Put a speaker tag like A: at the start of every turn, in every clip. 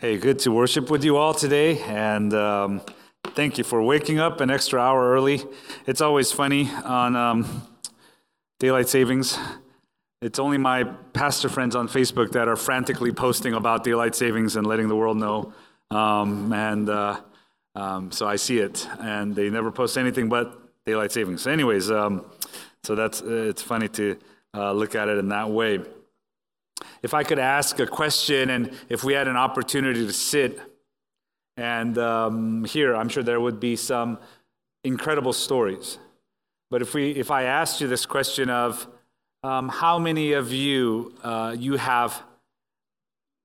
A: Hey, good to worship with you all today, and um, thank you for waking up an extra hour early. It's always funny on um, daylight savings. It's only my pastor friends on Facebook that are frantically posting about daylight savings and letting the world know. Um, and uh, um, so I see it, and they never post anything but daylight savings. Anyways, um, so that's it's funny to uh, look at it in that way. If I could ask a question, and if we had an opportunity to sit and um, here, I'm sure there would be some incredible stories. But if, we, if I asked you this question of um, how many of you uh, you have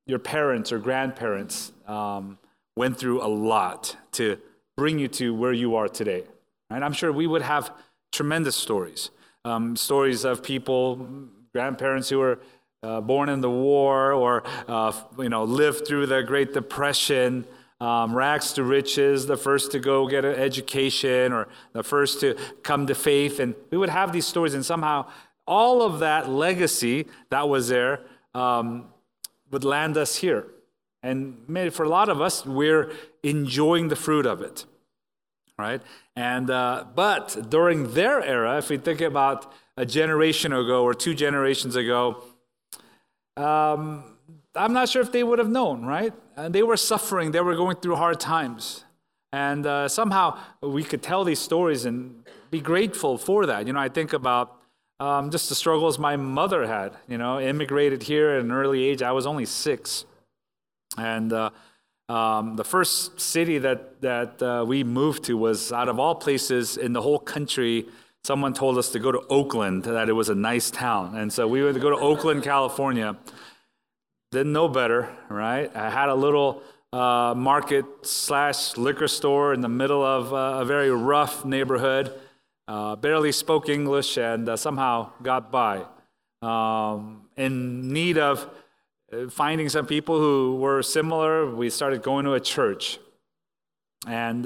A: your parents or grandparents um, went through a lot to bring you to where you are today, right? I'm sure we would have tremendous stories, um, stories of people, grandparents who were uh, born in the war or uh, you know lived through the Great Depression, um, rags to riches, the first to go get an education or the first to come to faith, and we would have these stories, and somehow all of that legacy that was there um, would land us here. And for a lot of us, we're enjoying the fruit of it, right? And uh, but during their era, if we think about a generation ago or two generations ago, um, I'm not sure if they would have known, right? And they were suffering, they were going through hard times. And uh, somehow we could tell these stories and be grateful for that. You know, I think about um, just the struggles my mother had, you know, immigrated here at an early age. I was only six. And uh, um, the first city that, that uh, we moved to was out of all places in the whole country someone told us to go to Oakland, that it was a nice town. And so we to go to Oakland, California. Didn't know better, right? I had a little uh, market slash liquor store in the middle of uh, a very rough neighborhood. Uh, barely spoke English and uh, somehow got by. Um, in need of uh, finding some people who were similar, we started going to a church. And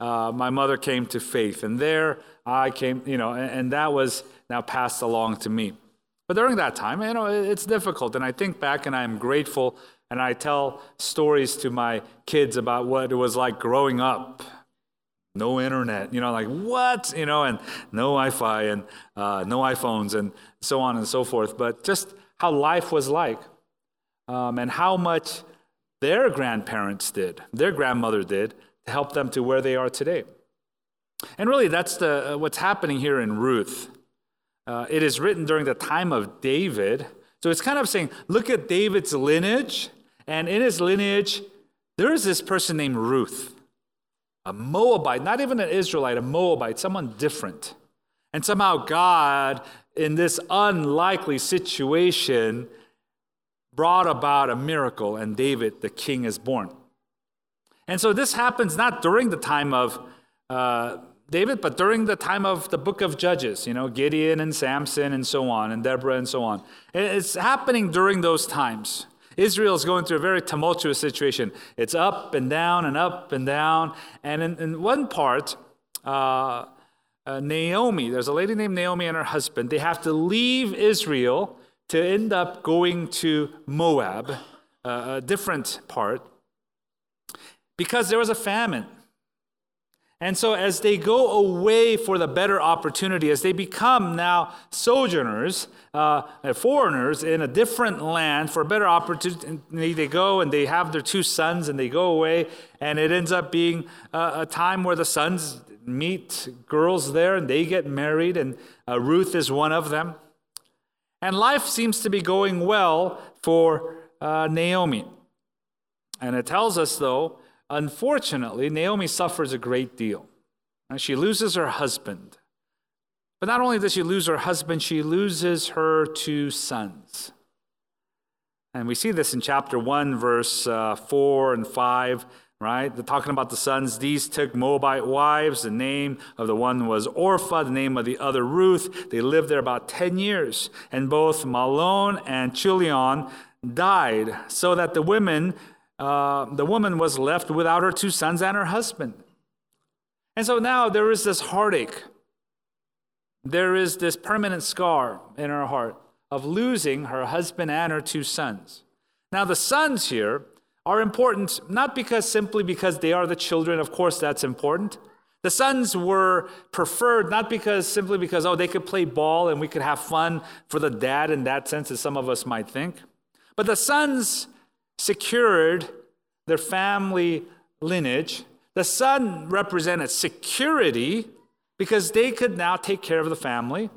A: uh, my mother came to faith. And there, I came, you know, and, and that was now passed along to me. But during that time, you know, it's difficult. And I think back and I'm grateful and I tell stories to my kids about what it was like growing up. No internet, you know, like what? You know, and no Wi Fi and uh, no iPhones and so on and so forth. But just how life was like um, and how much their grandparents did, their grandmother did help them to where they are today. And really, that's the, uh, what's happening here in Ruth. Uh, it is written during the time of David. So it's kind of saying, look at David's lineage. And in his lineage, there is this person named Ruth, a Moabite, not even an Israelite, a Moabite, someone different. And somehow God, in this unlikely situation, brought about a miracle, and David, the king, is born. And so this happens not during the time of uh, David, but during the time of the book of Judges, you know, Gideon and Samson and so on, and Deborah and so on. It's happening during those times. Israel is going through a very tumultuous situation. It's up and down and up and down. And in, in one part, uh, uh, Naomi, there's a lady named Naomi and her husband, they have to leave Israel to end up going to Moab, uh, a different part, because there was a famine. And so, as they go away for the better opportunity, as they become now sojourners, uh, foreigners in a different land for a better opportunity, they go and they have their two sons and they go away. And it ends up being a, a time where the sons meet girls there and they get married, and uh, Ruth is one of them. And life seems to be going well for uh, Naomi. And it tells us, though, Unfortunately, Naomi suffers a great deal. She loses her husband. But not only does she lose her husband, she loses her two sons. And we see this in chapter 1, verse uh, 4 and 5, right? They're talking about the sons. These took Moabite wives. The name of the one was Orpha, the name of the other Ruth. They lived there about 10 years. And both Mahlon and Chilion died, so that the women uh, the woman was left without her two sons and her husband. And so now there is this heartache. There is this permanent scar in her heart of losing her husband and her two sons. Now, the sons here are important, not because simply because they are the children, of course, that's important. The sons were preferred not because simply because, oh, they could play ball and we could have fun for the dad in that sense, as some of us might think. But the sons secured their family lineage. The son represented security because they could now take care of the family.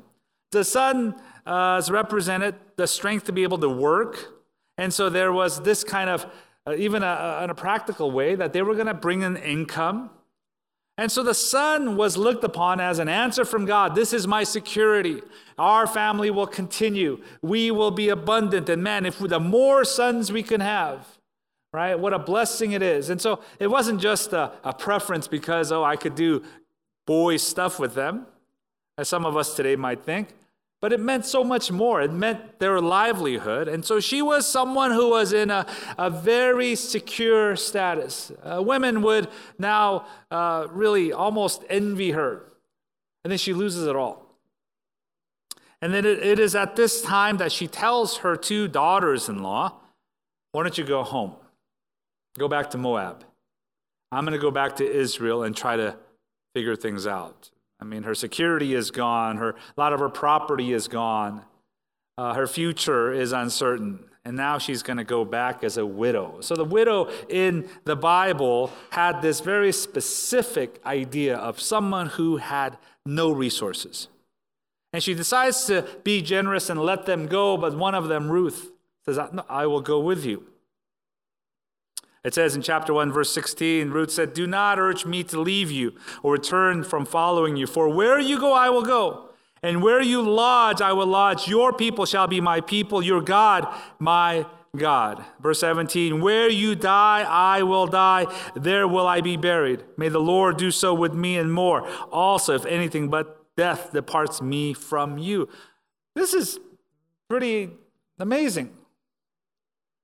A: The son uh, represented the strength to be able to work. And so there was this kind of, uh, even a, in a practical way, that they were going to bring in income. And so the son was looked upon as an answer from God. This is my security. Our family will continue. We will be abundant. And man, if the more sons we can have, right, what a blessing it is. And so it wasn't just a, a preference because, oh, I could do boy stuff with them, as some of us today might think. But it meant so much more. It meant their livelihood. And so she was someone who was in a, a very secure status. Uh, women would now uh, really almost envy her. And then she loses it all. And then it, it is at this time that she tells her two daughters in law, Why don't you go home? Go back to Moab. I'm going to go back to Israel and try to figure things out. I mean, her security is gone, her, a lot of her property is gone, uh, her future is uncertain. And now she's going to go back as a widow. So, the widow in the Bible had this very specific idea of someone who had no resources. And she decides to be generous and let them go, but one of them, Ruth, says, I will go with you. It says in chapter 1, verse 16, Ruth said, Do not urge me to leave you or return from following you, for where you go, I will go. And where you lodge, I will lodge. Your people shall be my people, your God, my God. Verse 17, Where you die, I will die. There will I be buried. May the Lord do so with me and more. Also, if anything but death departs me from you. This is pretty amazing.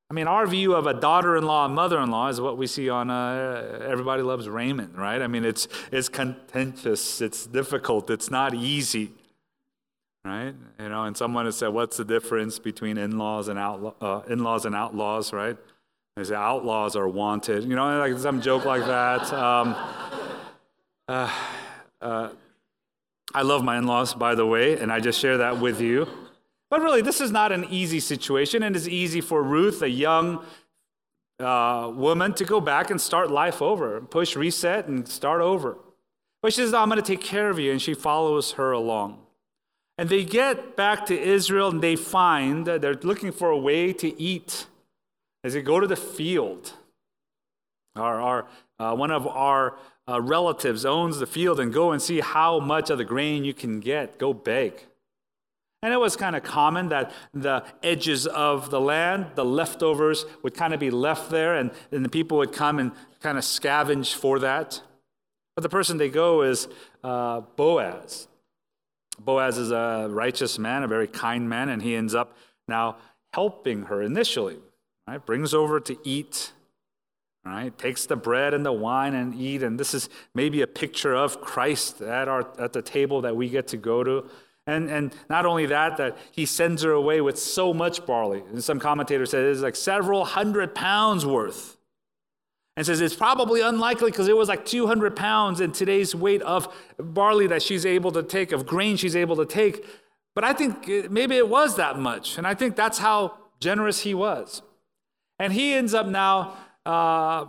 A: I mean, our view of a daughter in law and mother in law is what we see on uh, Everybody Loves Raymond, right? I mean, it's, it's contentious, it's difficult, it's not easy, right? You know, and someone has said, What's the difference between in laws and, outlaw, uh, in-laws and outlaws, right? They say outlaws are wanted, you know, like some joke like that. Um, uh, uh I love my in laws, by the way, and I just share that with you. But really, this is not an easy situation, and it's easy for Ruth, a young uh, woman, to go back and start life over, push reset and start over. But she says, I'm going to take care of you, and she follows her along. And they get back to Israel and they find that they're looking for a way to eat as they go to the field. Our, our, uh, one of our uh, relatives owns the field and go and see how much of the grain you can get. Go beg. And it was kind of common that the edges of the land, the leftovers, would kind of be left there, and, the people would come and kind of scavenge for that. But the person they go is uh, Boaz. Boaz is a righteous man, a very kind man, and he ends up now helping her initially. Right? Brings over to eat, right? Takes the bread and the wine and eat. And this is maybe a picture of Christ at, our, at the table that we get to go to. And, and not only that, that he sends her away with so much barley. And some commentators say it's like several hundred pounds worth. And says it's probably unlikely because it was like 200 pounds in today's weight of barley that she's able to take, of grain she's able to take. But I think maybe it was that much. And I think that's how generous he was. And he ends up now uh,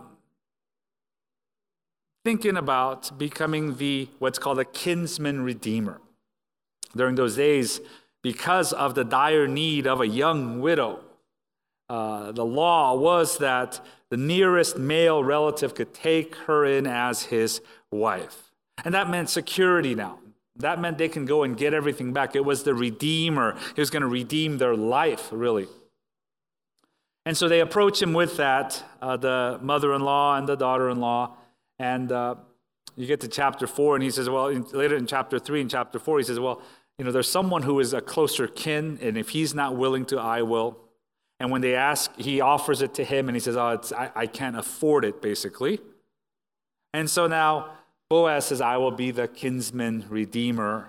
A: thinking about becoming the what's called a kinsman redeemer during those days because of the dire need of a young widow. Uh, the law was that the nearest male relative could take her in as his wife. And that meant security now. That meant they can go and get everything back. It was the Redeemer. He was going to redeem their life, really. And so they approach him with that uh, the mother in law and the daughter in law. And uh, you get to chapter four, and he says, Well, in, later in chapter three and chapter four, he says, Well, you know, there's someone who is a closer kin, and if he's not willing to, I will. And when they ask, he offers it to him, and he says, Oh, I, I can't afford it, basically. And so now Boaz says, I will be the kinsman redeemer.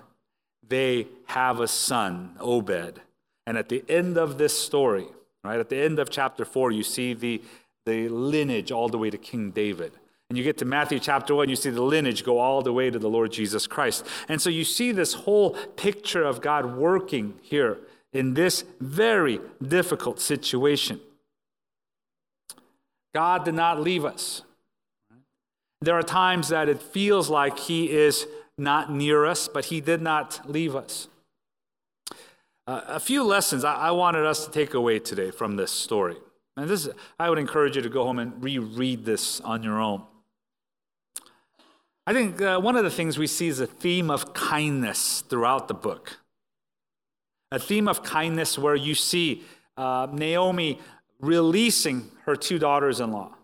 A: They have a son, Obed. And at the end of this story, right, at the end of chapter four, you see the, the lineage all the way to King David. And you get to Matthew chapter 1, you see the lineage go all the way to the Lord Jesus Christ. And so you see this whole picture of God working here in this very difficult situation. God did not leave us. There are times that it feels like He is not near us, but He did not leave us. Uh, a few lessons I, I wanted us to take away today from this story. And this, I would encourage you to go home and reread this on your own. I think uh, one of the things we see is a theme of kindness throughout the book. A theme of kindness where you see uh, Naomi releasing her two daughters in law,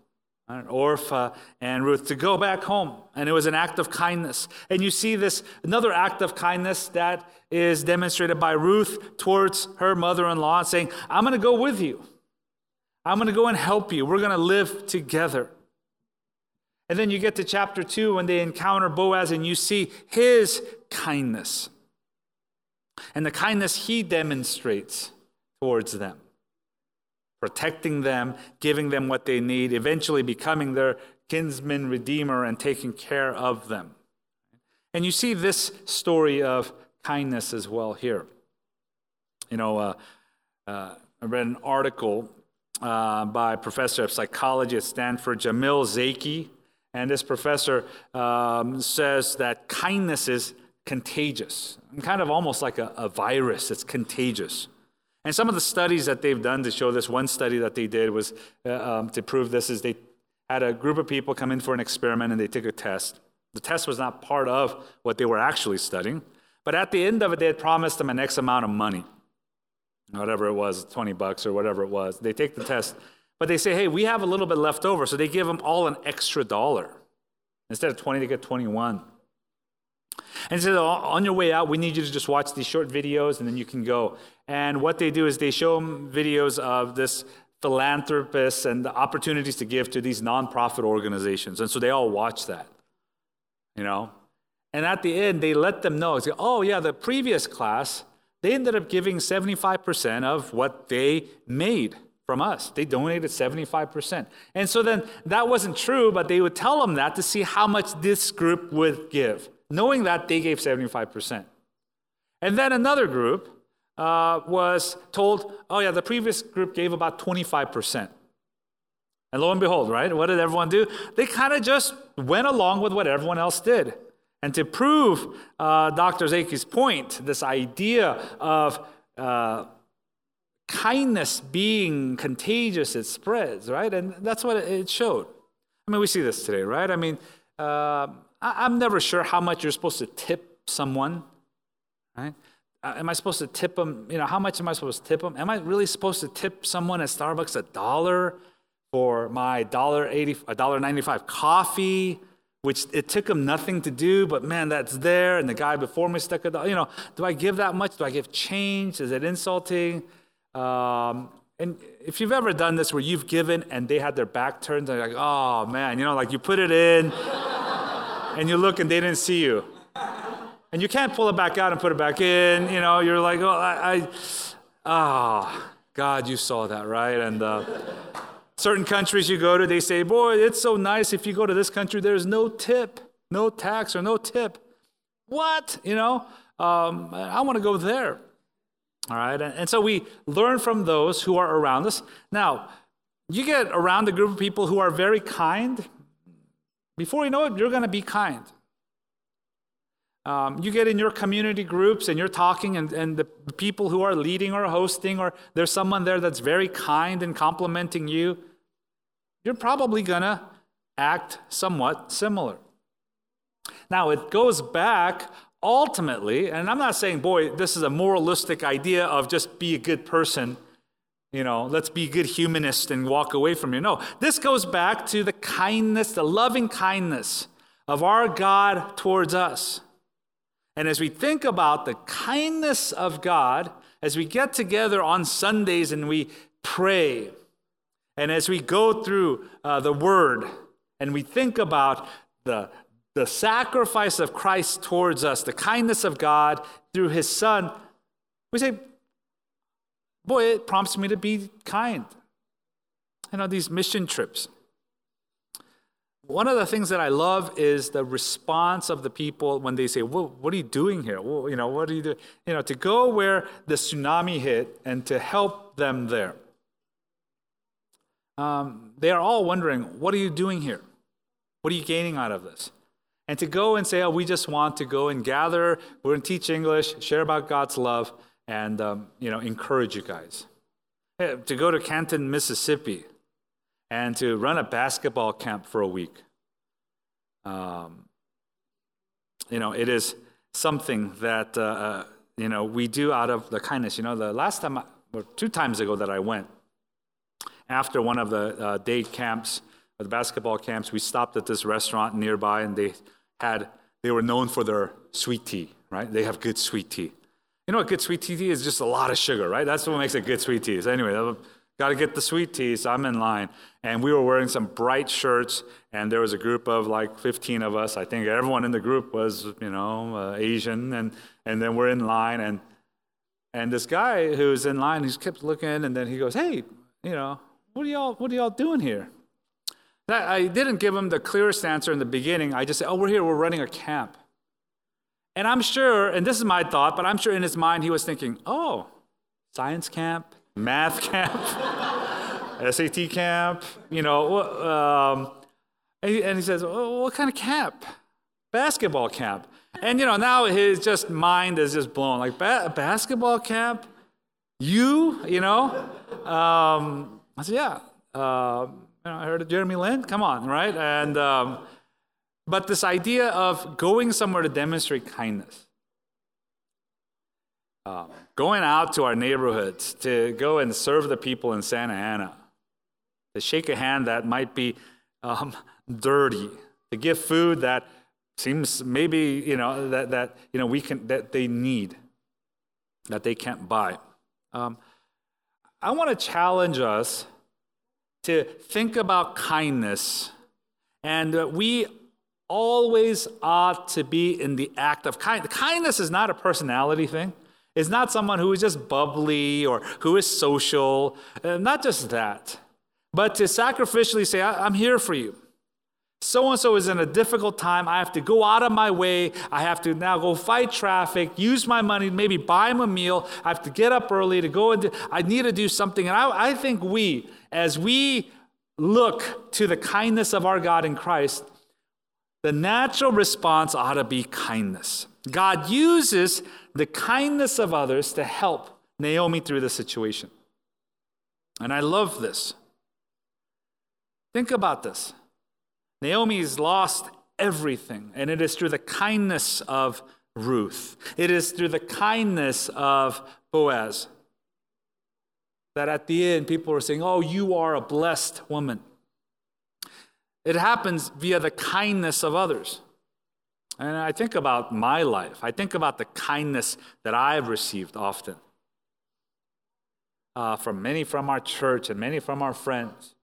A: Orpha and Ruth, to go back home. And it was an act of kindness. And you see this another act of kindness that is demonstrated by Ruth towards her mother in law, saying, I'm going to go with you. I'm going to go and help you. We're going to live together. And then you get to chapter 2 when they encounter Boaz and you see his kindness and the kindness he demonstrates towards them, protecting them, giving them what they need, eventually becoming their kinsman redeemer and taking care of them. And you see this story of kindness as well here. You know, uh, uh, I read an article uh, by a professor of psychology at Stanford, Jamil Zaki, and this professor um, says that kindness is contagious, kind of almost like a, a virus. It's contagious. And some of the studies that they've done to show this, one study that they did was uh, um, to prove this is they had a group of people come in for an experiment and they took a test. The test was not part of what they were actually studying, but at the end of it, they had promised them an X amount of money, whatever it was, 20 bucks or whatever it was. They take the test, but they say, hey, we have a little bit left over. So they give them all an extra dollar. Instead of 20, they get 21. And so oh, on your way out, we need you to just watch these short videos and then you can go. And what they do is they show them videos of this philanthropists and the opportunities to give to these nonprofit organizations. And so they all watch that, you know. And at the end, they let them know, say, oh, yeah, the previous class, they ended up giving 75% of what they made from us. They donated 75%. And so then that wasn't true, but they would tell them that to see how much this group would give knowing that they gave 75%. And then another group uh, was told, oh, yeah, the previous group gave about 25%. And lo and behold, right, what did everyone do? They kind of just went along with what everyone else did. And to prove uh, Dr. Zaki's point, this idea of uh, kindness being contagious, it spreads, right? And that's what it showed. I mean, we see this today, right? I mean, uh, I'm never sure how much you're supposed to tip someone, right? Uh, am I supposed to tip them? You know, how much am I supposed to tip them? Am I really supposed to tip someone at Starbucks a dollar for my dollar eighty, a dollar ninety-five coffee? Which it took them nothing to do, but man, that's there. And the guy before me stuck a dollar. You know, do I give that much? Do I give change? Is it insulting? Um, and if you've ever done this where you've given and they had their back turned, they're like, oh man, you know, like you put it in and you look and they didn't see you. And you can't pull it back out and put it back in. You know, you're like, oh, I, ah, oh, God, you saw that, right? And uh, certain countries you go to, they say, boy, it's so nice if you go to this country, there's no tip, no tax or no tip. What? You know, um, I want to go there. All right. And, so we learn from those who are around us. Now, you get around a group of people who are very kind, before you know it, you're going to be kind. Um, you get in your community groups and you're talking, and, and the people who are leading or hosting, or there's someone there that's very kind and complimenting you, you're probably going to act somewhat similar. Now, it goes back ultimately, and I'm not saying, boy, this is a moralistic idea of just be a good person you know, let's be good humanists and walk away from you. No, this goes back to the kindness, the loving kindness of our God towards us. And as we think about the kindness of God, as we get together on Sundays and we pray, and as we go through uh, the Word and we think about the, the sacrifice of Christ towards us, the kindness of God through His Son, we say, boy, it prompts me to be kind. you know, these mission trips. One of the things that I love is the response of the people when they say, well, "What are you doing here? Well, you know, what are you doing?" You know, to go where the tsunami hit and to help them there. Um, they are all wondering, "What are you doing here? What are you gaining out of this?" And to go and say, "Oh, we just want to go and gather. We're going to teach English, share about God's love, and um, you know, encourage you guys." To go to Canton, Mississippi and to run a basketball camp for a week. Um, you know, it is something that, uh, uh, you know, we do out of the kindness. You know, the last time, I, or two times ago that I went, after one of the uh, day camps, the basketball camps, we stopped at this restaurant nearby and they had, they were known for their sweet tea, right? They have good sweet tea. You know what good sweet tea is? Just a lot of sugar, right? That's what makes it good sweet tea. So anyway, got to get the sweet tea, so I'm in line. And we were wearing some bright shirts, and there was a group of like 15 of us. I think everyone in the group was, you know, uh, Asian, and, and then we're in line, and, and this guy who's in line, he kept looking, and then he goes, hey, you know, what are y'all, what are y'all doing here? I didn't give him the clearest answer in the beginning. I just said, oh, we're here, we're running a camp. And I'm sure, and this is my thought, but I'm sure in his mind he was thinking, oh, science camp, math camp, SAT camp, you know. Um, and, he, and, he, says, oh, What kind of camp? Basketball camp. And, you know, now his just mind is just blown. Like, ba- basketball camp? You, you know? Um, I said, Yeah. Uh, I heard of Jeremy Lin. Come on, right? And, um, but this idea of going somewhere to demonstrate kindness um, going out to our neighborhoods to go and serve the people in Santa Ana, to shake a hand that might be um, dirty, to give food that seems maybe you know that, that you know we can that they need, that they can't buy. Um, I want to challenge us to think about kindness, and we always ought to be in the act of kindness. Kindness is not a personality thing It's not someone who is just bubbly or who is social, uh, not just that, but to sacrificially say, I'm here for you. So and so is in a difficult time. I have to go out of my way. I have to now go fight traffic, use my money, maybe buy him a meal. I have to get up early to go and I need to do something. And I, I think we, as we look to the kindness of our God in Christ, the natural response ought to be kindness. God uses the kindness of others to help Naomi through the situation. And I love this. Think about this. Naomi has lost everything, and it is through the kindness of Ruth, it is through the kindness of Boaz that at the end people are saying, Oh, you are a blessed woman. It happens via the kindness of others. And I think about my life. I think about the kindness that I've received often uh, from many from our church and many from our friends,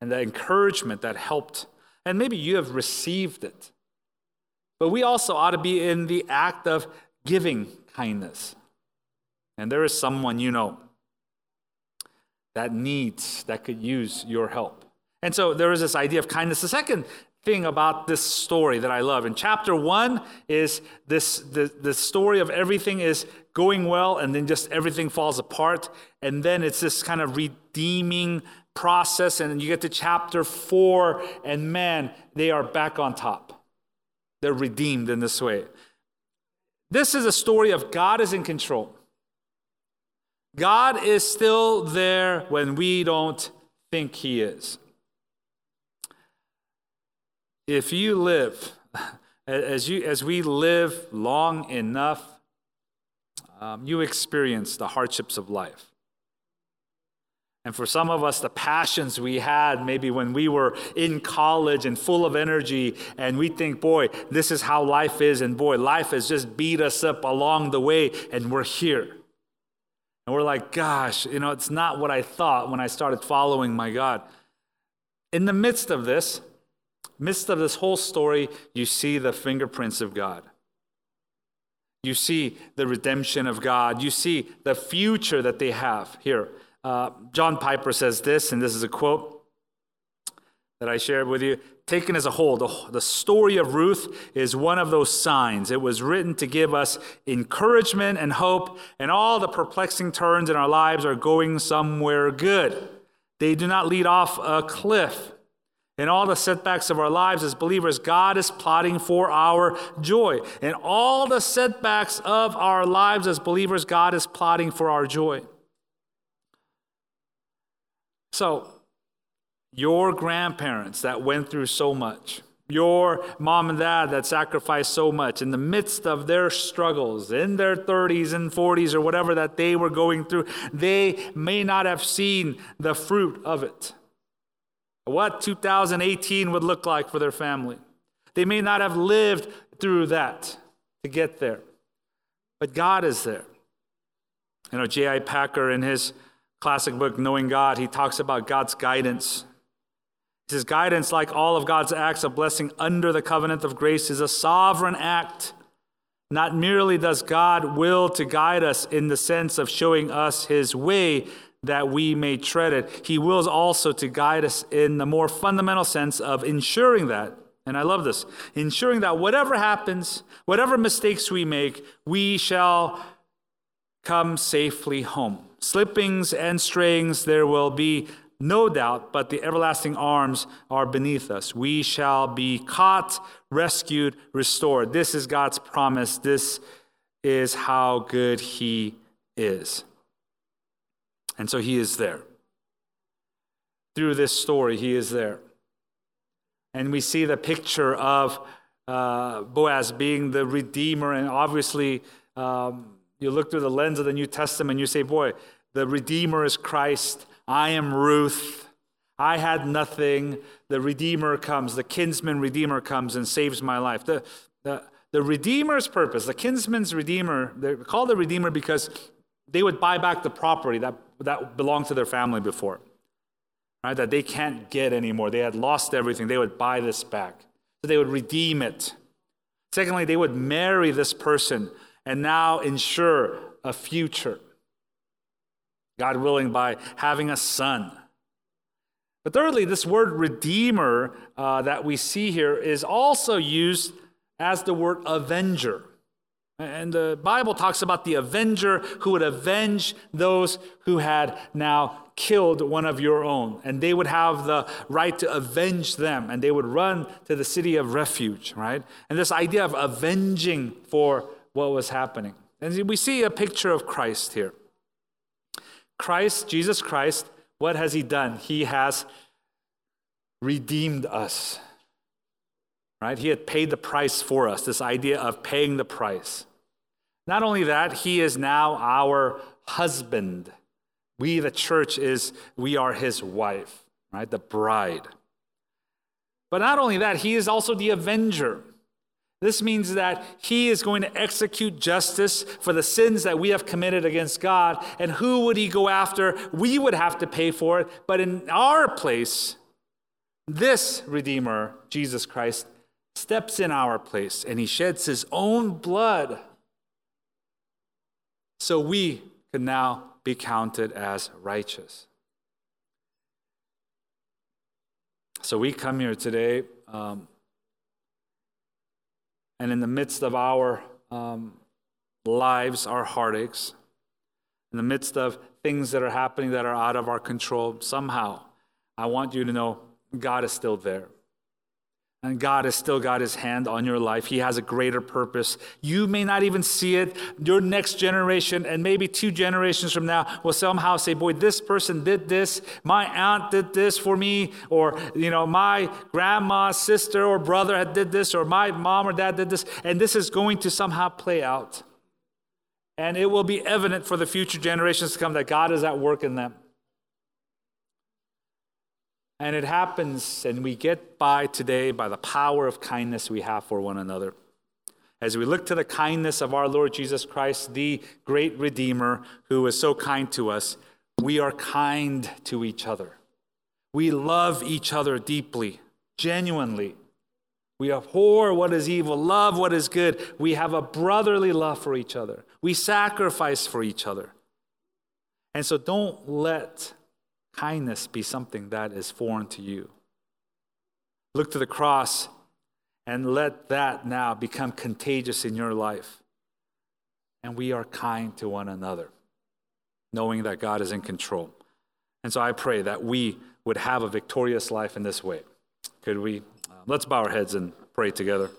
A: and the encouragement that helped. And maybe you have received it. But we also ought to be in the act of giving kindness. And there is someone you know that needs, that could use your help. And so there is this idea of kindness. The second thing about this story that I love. In chapter one is this the, the story of everything is going well and then just everything falls apart. And then it's this kind of redeeming process. And you get to chapter four, and man, they are back on top. They're redeemed in this way. This is a story of God is in control. God is still there when we don't think he is if you live, as, you, as we live long enough, um, you experience the hardships of life. And for some of us, the passions we had maybe when we were in college and full of energy, and we think, boy, this is how life is, and boy, life has just beat us up along the way, and we're here. And we're like, gosh, you know, it's not what I thought when I started following my God. In the midst of this, midst of this whole story, you see the fingerprints of God. You see the redemption of God. You see the future that they have here. Uh, John Piper says this, and this is a quote that I shared with you. Taken as a whole, the, the story of Ruth is one of those signs. It was written to give us encouragement and hope, and all the perplexing turns in our lives are going somewhere good. They do not lead off a cliff. In all the setbacks of our lives as believers, God is plotting for our joy. In all the setbacks of our lives as believers, God is plotting for our joy. So, your grandparents that went through so much, your mom and dad that sacrificed so much in the midst of their struggles in their 30s and 40s or whatever that they were going through, they may not have seen the fruit of it what 2018 would look like for their family. They may not have lived through that to get there, but God is there. You know, J.I. Packer, in his classic book, Knowing God, he talks about God's guidance. Says, Guidance, like all of God's acts of blessing under the covenant of grace, is a sovereign act. Not merely does God will to guide us in the sense of showing us his way, that we may tread it. He wills also to guide us in the more fundamental sense of ensuring that, and I love this, ensuring that whatever happens, whatever mistakes we make, we shall come safely home. Slippings and strayings there will be no doubt, but the everlasting arms are beneath us. We shall be caught, rescued, restored. This is God's promise. This is how good He is. And so he is there. Through this story, he is there. And we see the picture of uh, Boaz being the redeemer. And obviously, um, you look through the lens of the New Testament, you say, boy, the redeemer is Christ. I am Ruth. I had nothing. The redeemer comes, the kinsman redeemer comes and saves my life. The, the, the redeemer's purpose, the kinsman's redeemer, they're called the redeemer because they would buy back the property that that belonged to their family before, right? That they can't get anymore. They had lost everything. They would buy this back. So they would redeem it. Secondly, they would marry this person and now ensure a future. God willing, by having a son. But thirdly, this word redeemer uh, that we see here is also used as the word avenger. And the Bible talks about the avenger who would avenge those who had now killed one of your own. And they would have the right to avenge them. And they would run to the city of refuge, right? And this idea of avenging for what was happening. And we see a picture of Christ here. Christ, Jesus Christ, what has he done? He has redeemed us right? He had paid the price for us, this idea of paying the price. Not only that, he is now our husband. We, the church, is we are his wife, right? The bride. But not only that, he is also the avenger. This means that he is going to execute justice for the sins that we have committed against God. And who would he go after? We would have to pay for it. But in our place, this Redeemer, Jesus Christ, steps in our place and he sheds his own blood so we can now be counted as righteous. So we come here today, um, and in the midst of our um, lives, our heartaches, in the midst of things that are happening that are out of our control, somehow, I want you to know God is still there. And God has still got his hand on your life. He has a greater purpose. You may not even see it. Your next generation, and maybe two generations from now, will somehow say, Boy, this person did this. My aunt did this for me. Or, you know, my grandma, sister, or brother had did this. Or my mom or dad did this. And this is going to somehow play out. And it will be evident for the future generations to come that God is at work in them. And it happens, and we get by today by the power of kindness we have for one another. As we look to the kindness of our Lord Jesus Christ, the great Redeemer who is so kind to us, we are kind to each other. We love each other deeply, genuinely. We abhor what is evil, love what is good. We have a brotherly love for each other. We sacrifice for each other. And so don't let kindness be something that is foreign to you. Look to the cross and let that now become contagious in your life. And we are kind to one another, knowing that God is in control. And so I pray that we would have a victorious life in this way. Could we? Uh, let's bow our heads and pray together.